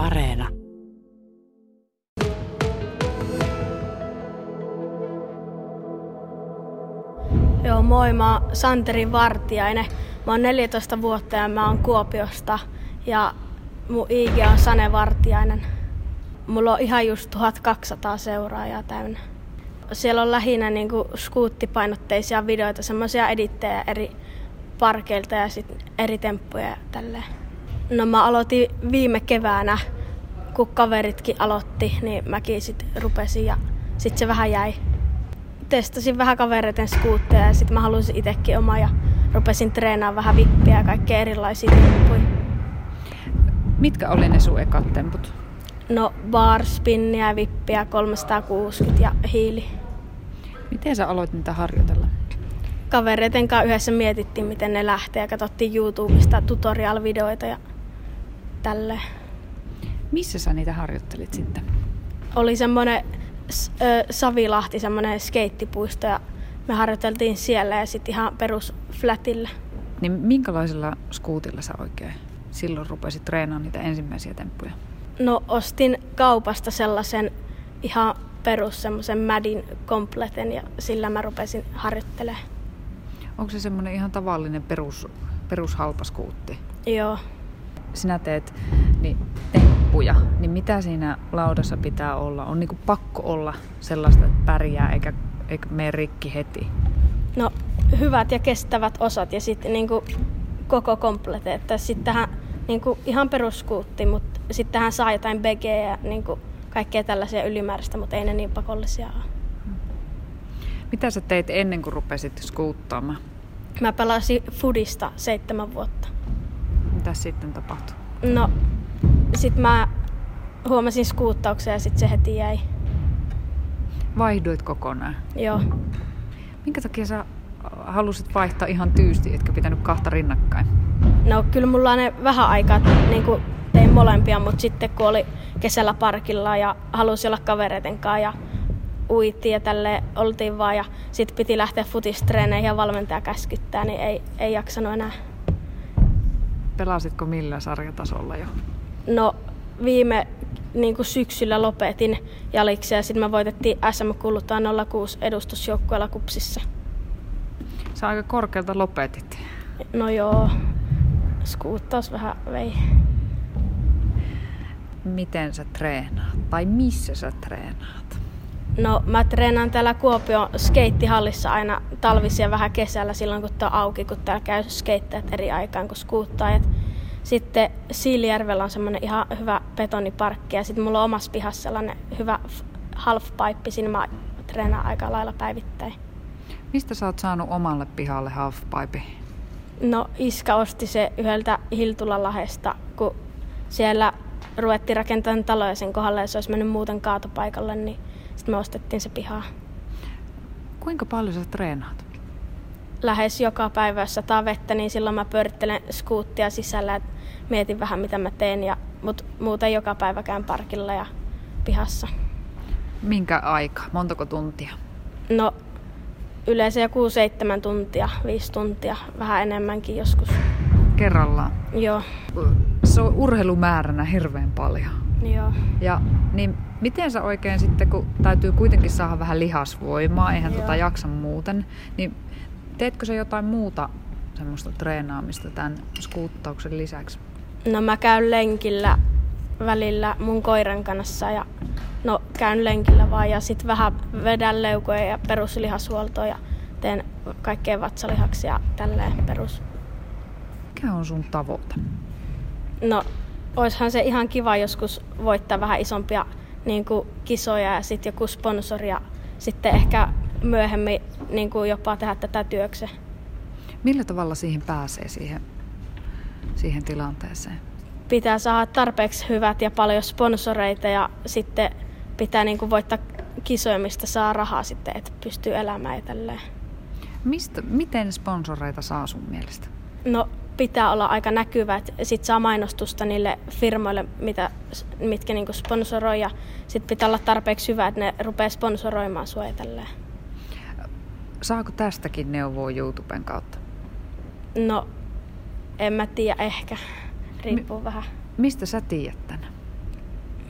Areena. Joo, moi, mä oon Santeri Vartiainen. Mä oon 14 vuotta ja mä oon Kuopiosta ja mun IG on Sane Vartiainen. Mulla on ihan just 1200 seuraajaa täynnä. Siellä on lähinnä niinku skuuttipainotteisia videoita, semmoisia edittejä eri parkeilta ja sit eri temppuja ja tälleen. No mä aloitin viime keväänä, kun kaveritkin aloitti, niin mäkin sit rupesin ja sit se vähän jäi. Testasin vähän kavereiden skuutteja ja sit mä halusin itsekin oma ja rupesin treenaamaan vähän vippiä ja kaikkea erilaisia temppuja. Mitkä oli ne sun ekat temput? No bar, spinniä, vippiä, 360 ja hiili. Miten sä aloit niitä harjoitella? Kavereiden kanssa yhdessä mietittiin, miten ne lähtee ja katsottiin YouTubesta tutorial-videoita ja tälleen. Missä sä niitä harjoittelit sitten? Oli semmoinen Savilahti, semmoinen skeittipuisto ja me harjoiteltiin siellä ja sitten ihan perus flatilla. Niin minkälaisella skuutilla sä oikein silloin rupesit treenaamaan niitä ensimmäisiä temppuja? No ostin kaupasta sellaisen ihan perus semmoisen Madin kompleten ja sillä mä rupesin harjoittelemaan. Onko se semmoinen ihan tavallinen perus, perushalpaskuutti? Joo. Sinä teet niin, temppuja, niin mitä siinä laudassa pitää olla? On niinku pakko olla sellaista, että pärjää eikä, eikä mene rikki heti. No hyvät ja kestävät osat ja sitten niinku koko komplete. Että sittenhän niinku ihan peruskuutti, mutta sittenhän saa jotain begeä ja niinku kaikkea tällaisia ylimääräistä, mutta ei ne niin pakollisia ole. Mitä sä teit ennen kuin rupesit skuuttaamaan? Mä pelasin Fudista seitsemän vuotta. Mitä sitten tapahtui? No, sit mä huomasin skuuttauksen ja sit se heti jäi. Vaihduit kokonaan? Joo. Minkä takia sä halusit vaihtaa ihan tyysti, etkä pitänyt kahta rinnakkain? No kyllä mulla on ne vähän aikaa, niin kuin tein molempia, mutta sitten kun oli kesällä parkilla ja halusi olla kavereiden kanssa ja uitiin ja tälle oltiin vaan ja sitten piti lähteä futistreeneihin ja valmentaja käskyttää, niin ei, ei jaksanut enää. Pelasitko millä sarjatasolla jo? No viime niin kuin syksyllä lopetin jaliksi ja sitten me voitettiin SM Kuluttaa 06 edustusjoukkueella kupsissa. Sä aika korkealta lopetit. No joo, skuuttaus vähän vei. Miten sä treenaat? Tai missä sä treenaat? No mä treenaan täällä Kuopion skeittihallissa aina talvisia vähän kesällä silloin kun tää on auki, kun täällä käy skeittäjät eri aikaan kuin skuuttajat. Sitten Siilijärvellä on semmoinen ihan hyvä betoniparkki ja sitten mulla on omassa pihassa sellainen hyvä halfpipe, siinä mä treenaan aika lailla päivittäin. Mistä sä oot saanut omalle pihalle halfpipe? No Iska osti se yhdeltä Hiltulan lahesta, kun siellä ruvettiin rakentamaan taloja sen kohdalle ja se olisi mennyt muuten kaatopaikalle, niin sitten me ostettiin se pihaa. Kuinka paljon sä treenaat? Lähes joka päivä, jos sataa vettä, niin silloin mä pyörittelen skuuttia sisällä ja mietin vähän mitä mä teen. Ja, mut muuten joka päivä käyn parkilla ja pihassa. Minkä aika? Montako tuntia? No yleensä joku seitsemän tuntia, viisi tuntia, vähän enemmänkin joskus. Kerrallaan? Joo. Se on urheilumääränä hirveän paljon. Joo. Ja niin miten sä oikein sitten, kun täytyy kuitenkin saada vähän lihasvoimaa, eihän Joo. tota jaksa muuten, niin teetkö se jotain muuta semmoista treenaamista tämän skuuttauksen lisäksi? No mä käyn lenkillä välillä mun koiran kanssa ja no käyn lenkillä vaan ja sitten vähän vedän leukoja ja peruslihashuoltoa ja teen kaikkea vatsalihaksia ja tälleen perus. Mikä on sun tavoite? No oishan se ihan kiva joskus voittaa vähän isompia niin kuin kisoja ja sitten joku sponsori ja sitten ehkä myöhemmin niin kuin jopa tehdä tätä työkseen. Millä tavalla siihen pääsee, siihen, siihen tilanteeseen? Pitää saada tarpeeksi hyvät ja paljon sponsoreita ja sitten pitää niin kuin voittaa kisoja, mistä saa rahaa sitten, että pystyy elämään ja tälleen. Mistä, miten sponsoreita saa sun mielestä? No pitää olla aika näkyvä, että sit saa mainostusta niille firmoille, mitä, mitkä niinku sponsoroi ja sit pitää olla tarpeeksi hyvä, että ne rupeaa sponsoroimaan sua ja tälleen. Saako tästäkin neuvoa YouTuben kautta? No, en mä tiedä, ehkä. Riippuu Mi- vähän. Mistä sä tiedät tänne?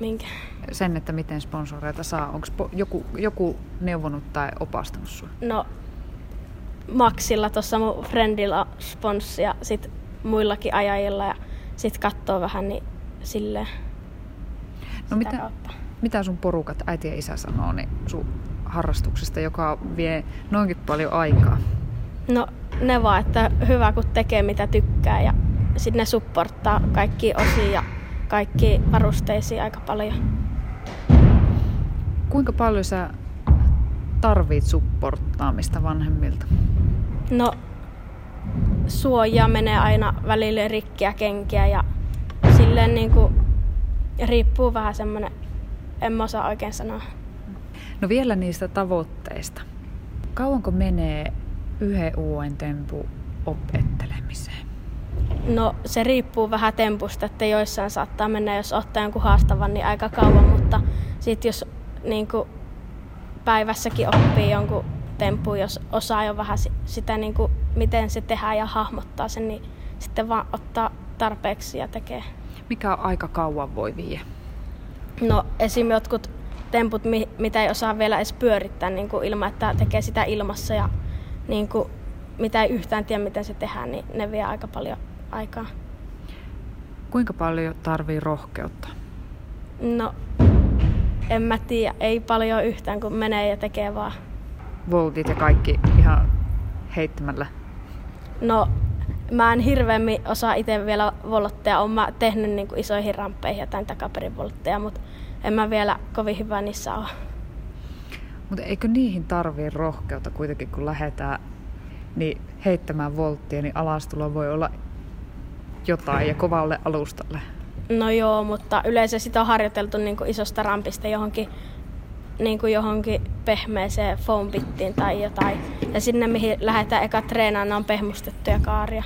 Minkä? Sen, että miten sponsoreita saa. Onko joku, joku neuvonut tai opastanut sinua? No, Maxilla tuossa mun friendilla sponssi ja sit muillakin ajajilla ja sit katsoo vähän niin silleen no mitä, kautta. mitä sun porukat, äiti ja isä sanoo, niin sun harrastuksesta, joka vie noinkin paljon aikaa? No ne vaan, että hyvä kun tekee mitä tykkää ja sitten ne supporttaa kaikki osia ja kaikki varusteisiin aika paljon. Kuinka paljon sä tarvit supporttaamista vanhemmilta? No suojaa menee aina välille rikkiä kenkiä ja silleen niin kuin riippuu vähän semmoinen, en mä osaa oikein sanoa. No vielä niistä tavoitteista. Kauanko menee yhden uuden tempu opettelemiseen? No se riippuu vähän tempusta, että joissain saattaa mennä, jos ottaa jonkun haastavan, niin aika kauan, mutta sitten jos niin kuin päivässäkin oppii jonkun tempun, jos osaa jo vähän sitä, niin kuin, miten se tehdään ja hahmottaa sen, niin sitten vaan ottaa tarpeeksi ja tekee. Mikä aika kauan voi vie? No esim. jotkut temput, mitä ei osaa vielä edes pyörittää niin kuin ilman, että tekee sitä ilmassa ja niin kuin, mitä ei yhtään tiedä, miten se tehdään, niin ne vie aika paljon aikaa. Kuinka paljon tarvii rohkeutta? No, en mä tiedä. Ei paljon yhtään, kun menee ja tekee vaan. Voltit ja kaikki ihan heittämällä? No, mä en hirveämmin osaa itse vielä volotteja. Olen mä tehnyt niin kuin isoihin ramppeihin jotain takaperin volotteja, mutta en mä vielä kovin hyvä niissä ole. Mutta eikö niihin tarvii rohkeutta kuitenkin, kun lähdetään niin heittämään volttia, niin alastulo voi olla jotain ja kovalle alustalle? No joo, mutta yleensä sitä on harjoiteltu niin kuin isosta rampista johonkin, niin kuin johonkin pehmeeseen foam tai jotain. Ja sinne, mihin lähdetään eka treenaamaan, on pehmustettuja kaaria.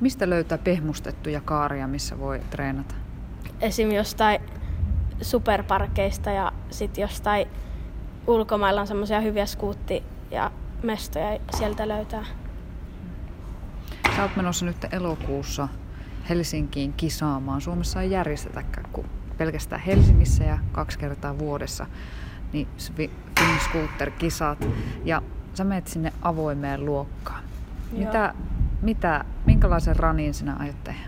Mistä löytää pehmustettuja kaaria, missä voi treenata? Esim. jostain superparkeista ja sitten jostain ulkomailla on semmoisia hyviä skuutti- ja mestoja sieltä löytää. Sä oot menossa nyt elokuussa Helsinkiin kisaamaan. Suomessa ei järjestetäkään kuin pelkästään Helsingissä ja kaksi kertaa vuodessa niin Finn Scooter-kisat. Ja sä menet sinne avoimeen luokkaan. Mitä, mitä, minkälaisen ranin sinä aiot tehdä?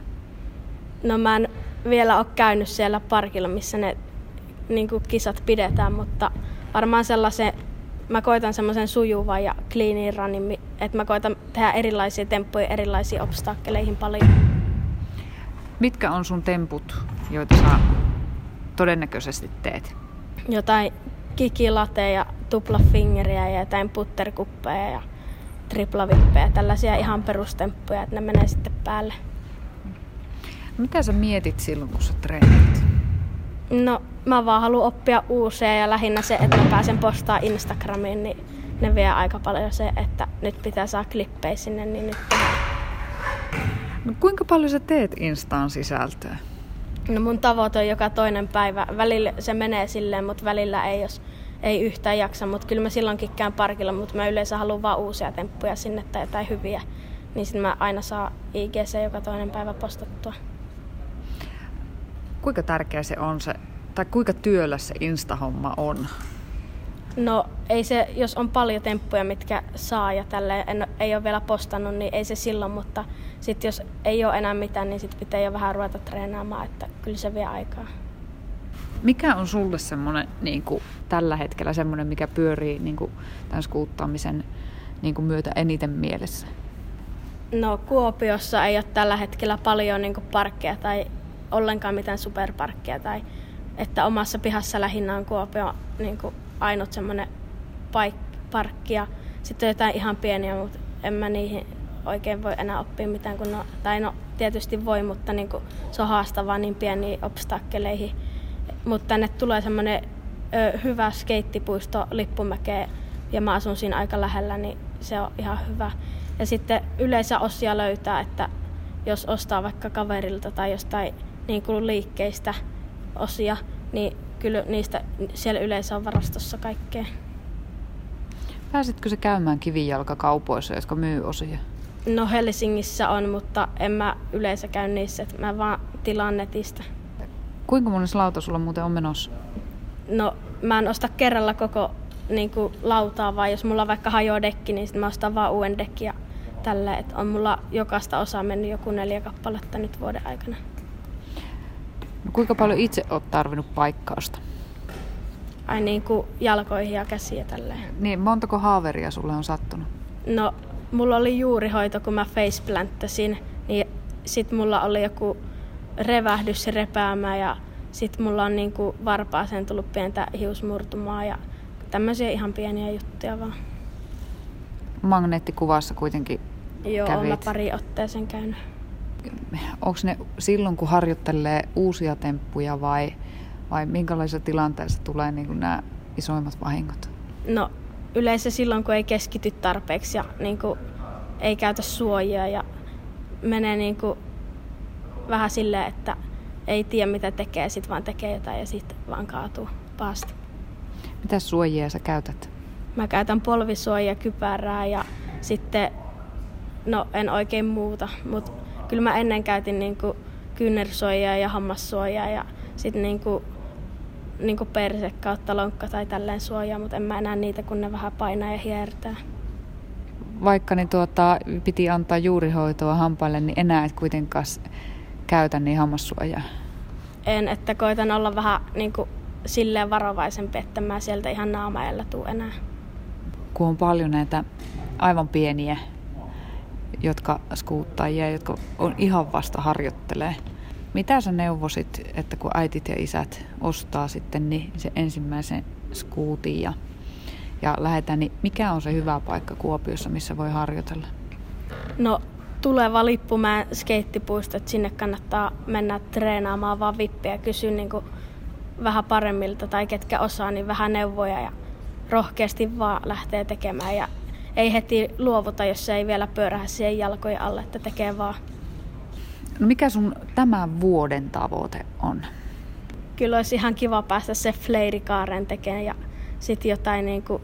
No mä en vielä ole käynyt siellä parkilla, missä ne niin kisat pidetään, mutta varmaan sellaisen mä koitan semmoisen sujuvan ja cleanin runin, että mä koitan tehdä erilaisia temppuja erilaisiin obstakkeleihin paljon. Mitkä on sun temput, joita sä todennäköisesti teet? Jotain kikilateja, tuplafingeriä ja jotain putterkuppeja ja triplavippejä, tällaisia ihan perustemppuja, että ne menee sitten päälle. Mitä sä mietit silloin, kun sä treenit? No, mä vaan haluan oppia uusia ja lähinnä se, että mä pääsen postaa Instagramiin, niin ne vie aika paljon se, että nyt pitää saa klippejä sinne, niin nyt No, kuinka paljon sä teet Instaan sisältöä? No mun tavoite on joka toinen päivä. Välillä se menee silleen, mutta välillä ei, jos ei yhtään jaksa. Mutta kyllä mä silloinkin käyn parkilla, mutta mä yleensä haluan vaan uusia temppuja sinne tai jotain hyviä. Niin sitten mä aina saa IGC joka toinen päivä postattua. Kuinka tärkeä se on se, tai kuinka työllä se Insta-homma on? No ei se, jos on paljon temppuja, mitkä saa ja tälle en, ei ole vielä postannut, niin ei se silloin, mutta sitten jos ei ole enää mitään, niin sitten pitää jo vähän ruveta treenaamaan, että kyllä se vie aikaa. Mikä on sulle semmoinen niin kuin, tällä hetkellä semmoinen, mikä pyörii niin kuin, tämän skuuttaamisen niin kuin, myötä eniten mielessä? No Kuopiossa ei ole tällä hetkellä paljon niin kuin, parkkeja tai ollenkaan mitään superparkkeja tai että omassa pihassa lähinnä on Kuopio niin kuin, ainut semmoinen paik- parkki ja sitten on jotain ihan pieniä, mutta en mä niihin oikein voi enää oppia mitään, kun no, tai no tietysti voi, mutta niin kuin, se on haastavaa niin pieniin obstakkeleihin. Mutta tänne tulee semmoinen hyvä skeittipuisto Lippumäkeen ja mä asun siinä aika lähellä, niin se on ihan hyvä. Ja sitten yleensä osia löytää, että jos ostaa vaikka kaverilta tai jostain niin kuin liikkeistä osia, niin kyllä niistä siellä yleensä on varastossa kaikkea. Pääsitkö se käymään kivijalkakaupoissa, jotka myy osia? No Helsingissä on, mutta en mä yleensä käy niissä, että mä vaan tilaan netistä. Kuinka monessa lauta sulla muuten on menossa? No, mä en osta kerralla koko niin kuin, lautaa, vaan jos mulla vaikka hajoaa dekki, niin sit mä ostan vaan uuden dekki ja tällä, että on mulla jokaista osaa mennyt joku neljä kappaletta nyt vuoden aikana. No, kuinka paljon itse oot tarvinnut paikkausta? Ai niin kuin jalkoihin ja käsiä tälleen. Niin, montako haaveria sulle on sattunut? No, mulla oli juurihoito, kun mä faceplanttasin, niin sit mulla oli joku revähdys repäämä ja sit mulla on niinku varpaaseen tullut pientä hiusmurtumaa ja tämmöisiä ihan pieniä juttuja vaan. Magneettikuvassa kuitenkin Joo, kävit. mä pari otteeseen käynyt. Onko ne silloin, kun harjoittelee uusia temppuja vai, vai minkälaisessa tilanteessa tulee niin nämä isoimmat vahingot? No yleensä silloin, kun ei keskity tarpeeksi ja niin kuin, ei käytä suojia ja menee niin kuin, vähän silleen, että ei tiedä mitä tekee, sit vaan tekee jotain ja sitten vaan kaatuu pahasti. Mitä suojia sä käytät? Mä käytän polvisuojia, kypärää ja sitten, no en oikein muuta, mutta kyllä mä ennen käytin niinku kyynärsuojaa ja hammassuojaa ja sitten niinku, niinku perse kautta lonkka tai tälleen suojaa, mutta en mä enää niitä, kun ne vähän painaa ja hiertää. Vaikka niin tuota, piti antaa juurihoitoa hampaille, niin enää et kuitenkaan käytä niin hammassuojaa. En, että koitan olla vähän niinku silleen varovaisempi, että mä sieltä ihan naamaella tuu enää. Kun on paljon näitä aivan pieniä jotka skuuttajia, jotka on ihan vasta harjoittelee. Mitä sä neuvosit, että kun äitit ja isät ostaa sitten niin se ensimmäisen skuutin ja, ja lähdetään, niin mikä on se hyvä paikka Kuopiossa, missä voi harjoitella? No tuleva Lippumäen skeittipuisto, että sinne kannattaa mennä treenaamaan vaan vippiä ja kysyä niin vähän paremmilta tai ketkä osaa, niin vähän neuvoja ja rohkeasti vaan lähtee tekemään ja ei heti luovuta, jos ei vielä pyörähä siihen jalkojen alle, että tekee vaan. No mikä sun tämän vuoden tavoite on? Kyllä olisi ihan kiva päästä se fleirikaaren tekemään ja sitten jotain niin kuin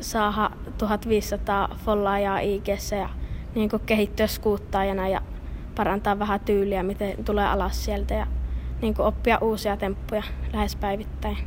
saada 1500 follaajaa ig ja niin kuin kehittyä skuuttajana ja parantaa vähän tyyliä, miten tulee alas sieltä ja niin kuin oppia uusia temppuja lähes päivittäin.